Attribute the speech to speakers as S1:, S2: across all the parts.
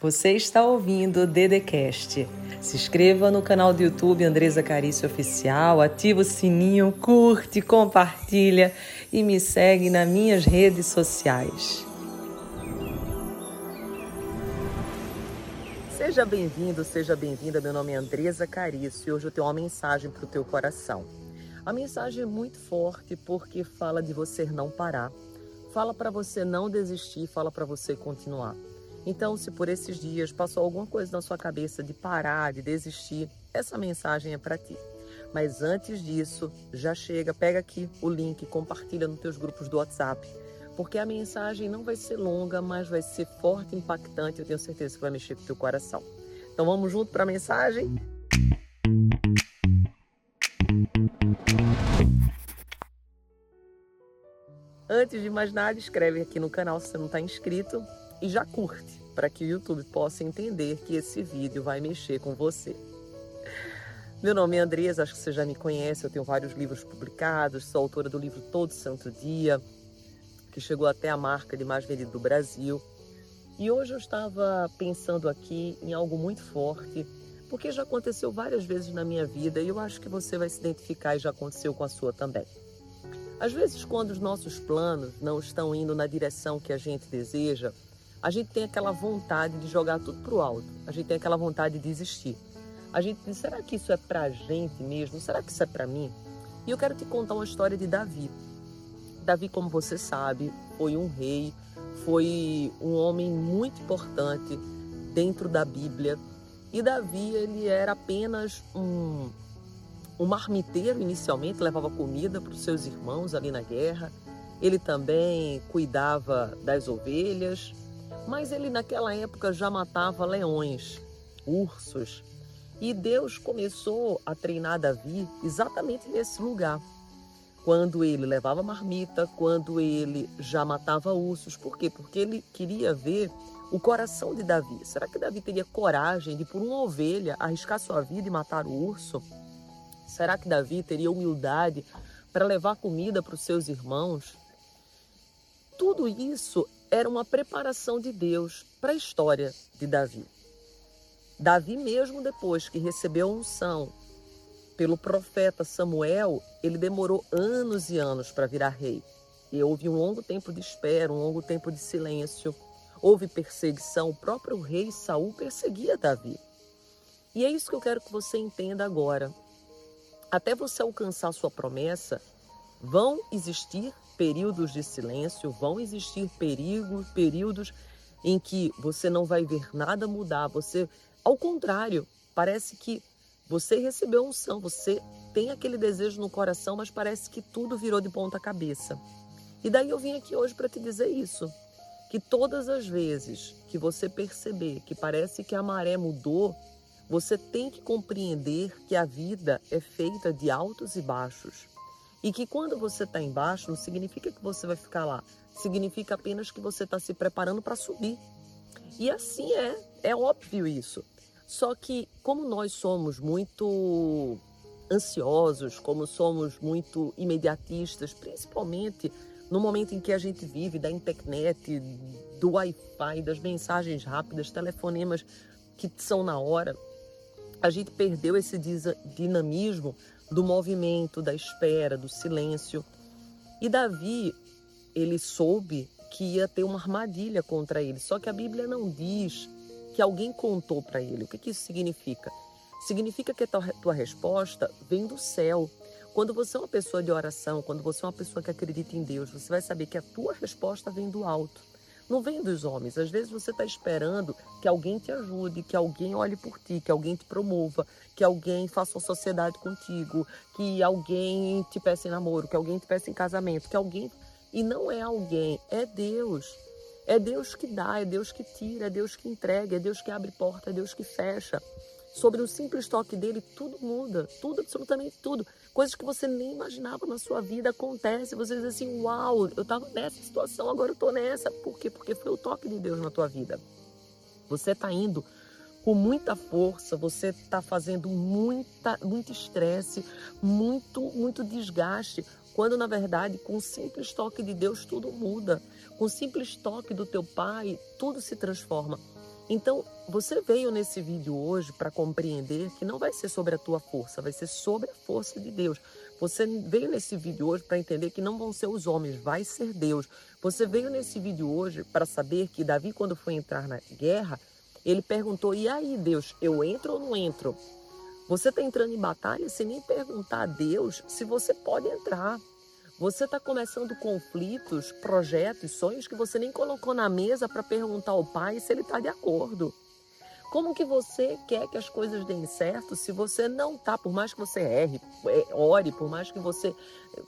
S1: Você está ouvindo o Dedecast. Se inscreva no canal do YouTube Andresa Carício Oficial, ativa o sininho, curte, compartilha e me segue nas minhas redes sociais. Seja bem-vindo, seja bem-vinda. Meu nome é Andresa Carício e hoje eu tenho uma mensagem para o teu coração. A mensagem é muito forte porque fala de você não parar, fala para você não desistir, fala para você continuar. Então, se por esses dias passou alguma coisa na sua cabeça de parar, de desistir, essa mensagem é para ti. Mas antes disso, já chega, pega aqui o link, compartilha nos teus grupos do WhatsApp, porque a mensagem não vai ser longa, mas vai ser forte, impactante, eu tenho certeza que vai mexer com o teu coração. Então vamos junto para a mensagem? Antes de mais nada, escreve aqui no canal se você não está inscrito e já curte, para que o YouTube possa entender que esse vídeo vai mexer com você. Meu nome é Andresa, acho que você já me conhece, eu tenho vários livros publicados, sou autora do livro Todo Santo Dia, que chegou até a marca de mais vendido do Brasil. E hoje eu estava pensando aqui em algo muito forte, porque já aconteceu várias vezes na minha vida e eu acho que você vai se identificar e já aconteceu com a sua também. Às vezes, quando os nossos planos não estão indo na direção que a gente deseja, a gente tem aquela vontade de jogar tudo pro alto. A gente tem aquela vontade de desistir. A gente diz: será que isso é pra gente mesmo? Será que isso é para mim? E eu quero te contar uma história de Davi. Davi, como você sabe, foi um rei, foi um homem muito importante dentro da Bíblia. E Davi, ele era apenas um um marmiteiro inicialmente levava comida para os seus irmãos ali na guerra. Ele também cuidava das ovelhas, mas ele naquela época já matava leões, ursos. E Deus começou a treinar Davi exatamente nesse lugar. Quando ele levava marmita, quando ele já matava ursos. Por quê? Porque ele queria ver o coração de Davi. Será que Davi teria coragem de, por uma ovelha, arriscar sua vida e matar o urso? Será que Davi teria humildade para levar comida para os seus irmãos? Tudo isso era uma preparação de Deus para a história de Davi. Davi, mesmo depois que recebeu a unção pelo profeta Samuel, ele demorou anos e anos para virar rei. E houve um longo tempo de espera, um longo tempo de silêncio. Houve perseguição, o próprio rei Saul perseguia Davi. E é isso que eu quero que você entenda agora até você alcançar sua promessa, vão existir períodos de silêncio, vão existir perigos, períodos em que você não vai ver nada mudar. Você, ao contrário, parece que você recebeu unção, você tem aquele desejo no coração, mas parece que tudo virou de ponta cabeça. E daí eu vim aqui hoje para te dizer isso, que todas as vezes que você perceber que parece que a maré mudou, você tem que compreender que a vida é feita de altos e baixos. E que quando você está embaixo, não significa que você vai ficar lá. Significa apenas que você está se preparando para subir. E assim é, é óbvio isso. Só que, como nós somos muito ansiosos, como somos muito imediatistas, principalmente no momento em que a gente vive da internet, do Wi-Fi, das mensagens rápidas, telefonemas que são na hora, a gente perdeu esse dinamismo do movimento, da espera, do silêncio. E Davi, ele soube que ia ter uma armadilha contra ele. Só que a Bíblia não diz que alguém contou para ele. O que, que isso significa? Significa que a tua, resposta vem do céu. Quando você é uma pessoa de oração, quando você é uma pessoa que acredita em Deus, você vai saber que a tua resposta vem do alto não vem dos homens. Às vezes você está esperando que alguém te ajude, que alguém olhe por ti, que alguém te promova, que alguém faça uma sociedade contigo, que alguém te peça em namoro, que alguém te peça em casamento, que alguém. E não é alguém, é Deus. É Deus que dá, é Deus que tira, é Deus que entrega, é Deus que abre porta, é Deus que fecha. Sobre o simples toque dele, tudo muda, tudo, absolutamente tudo. Coisas que você nem imaginava na sua vida acontecem. Você diz assim: Uau, eu estava nessa situação, agora eu estou nessa. Por quê? Porque foi o toque de Deus na tua vida. Você está indo com muita força, você está fazendo muita, muito estresse, muito, muito desgaste, quando na verdade, com o simples toque de Deus, tudo muda. Com o simples toque do teu pai, tudo se transforma. Então, você veio nesse vídeo hoje para compreender que não vai ser sobre a tua força, vai ser sobre a força de Deus. Você veio nesse vídeo hoje para entender que não vão ser os homens, vai ser Deus. Você veio nesse vídeo hoje para saber que Davi, quando foi entrar na guerra, ele perguntou: e aí, Deus, eu entro ou não entro? Você está entrando em batalha sem nem perguntar a Deus se você pode entrar. Você está começando conflitos, projetos, sonhos que você nem colocou na mesa para perguntar ao pai se ele está de acordo. Como que você quer que as coisas deem certo se você não está, por mais que você erre, é, ore, por mais que você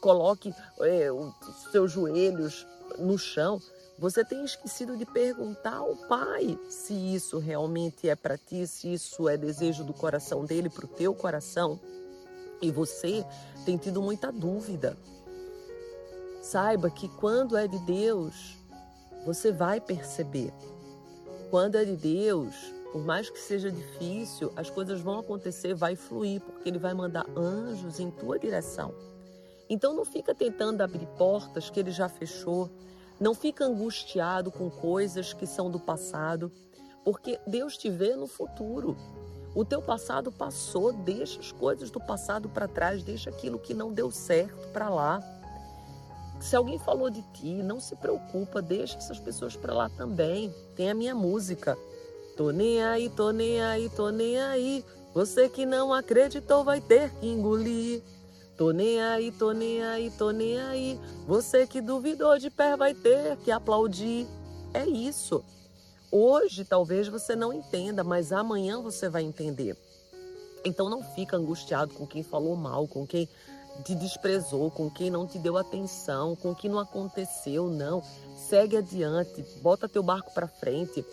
S1: coloque é, os seus joelhos no chão, você tem esquecido de perguntar ao pai se isso realmente é para ti, se isso é desejo do coração dele para o teu coração. E você tem tido muita dúvida. Saiba que quando é de Deus, você vai perceber. Quando é de Deus, por mais que seja difícil, as coisas vão acontecer, vai fluir, porque ele vai mandar anjos em tua direção. Então não fica tentando abrir portas que ele já fechou. Não fica angustiado com coisas que são do passado, porque Deus te vê no futuro. O teu passado passou, deixa as coisas do passado para trás, deixa aquilo que não deu certo para lá. Se alguém falou de ti, não se preocupa, deixa essas pessoas para lá também. Tem a minha música. Tô nem aí, tô nem aí, tô nem aí. Você que não acreditou vai ter que engolir. Tô nem aí, tô nem aí, tô nem aí. Você que duvidou de pé vai ter que aplaudir. É isso. Hoje talvez você não entenda, mas amanhã você vai entender. Então não fica angustiado com quem falou mal, com quem te desprezou, com quem não te deu atenção, com quem não aconteceu, não. Segue adiante, bota teu barco para frente.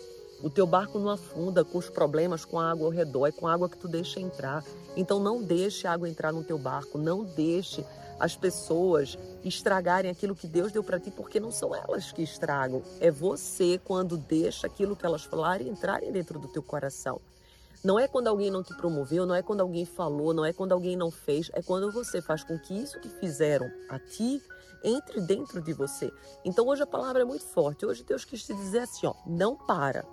S1: O teu barco não afunda com os problemas, com a água ao redor, é com a água que tu deixa entrar. Então não deixe a água entrar no teu barco, não deixe as pessoas estragarem aquilo que Deus deu para ti, porque não são elas que estragam. É você quando deixa aquilo que elas falarem entrarem dentro do teu coração. Não é quando alguém não te promoveu, não é quando alguém falou, não é quando alguém não fez, é quando você faz com que isso que fizeram a ti entre dentro de você. Então hoje a palavra é muito forte. Hoje Deus quis te dizer assim, ó, não para.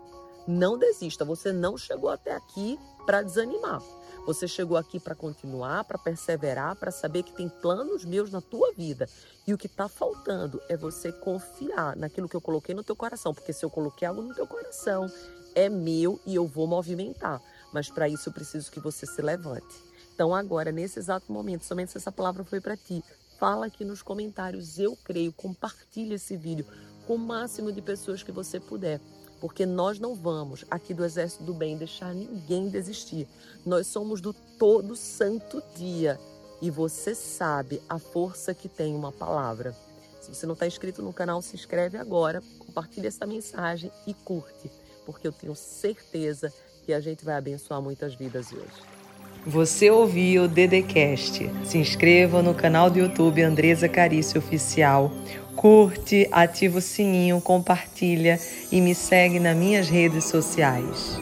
S1: Não desista. Você não chegou até aqui para desanimar. Você chegou aqui para continuar, para perseverar, para saber que tem planos meus na tua vida. E o que está faltando é você confiar naquilo que eu coloquei no teu coração. Porque se eu coloquei algo no teu coração, é meu e eu vou movimentar. Mas para isso eu preciso que você se levante. Então agora, nesse exato momento, somente se essa palavra foi para ti, fala aqui nos comentários, eu creio, compartilha esse vídeo com o máximo de pessoas que você puder. Porque nós não vamos aqui do Exército do Bem deixar ninguém desistir. Nós somos do todo santo dia. E você sabe a força que tem uma palavra. Se você não está inscrito no canal, se inscreve agora, compartilha essa mensagem e curte, porque eu tenho certeza que a gente vai abençoar muitas vidas hoje.
S2: Você ouviu o Dedecast. Se inscreva no canal do YouTube Andresa Carício Oficial. Curte, ativa o sininho, compartilha e me segue nas minhas redes sociais.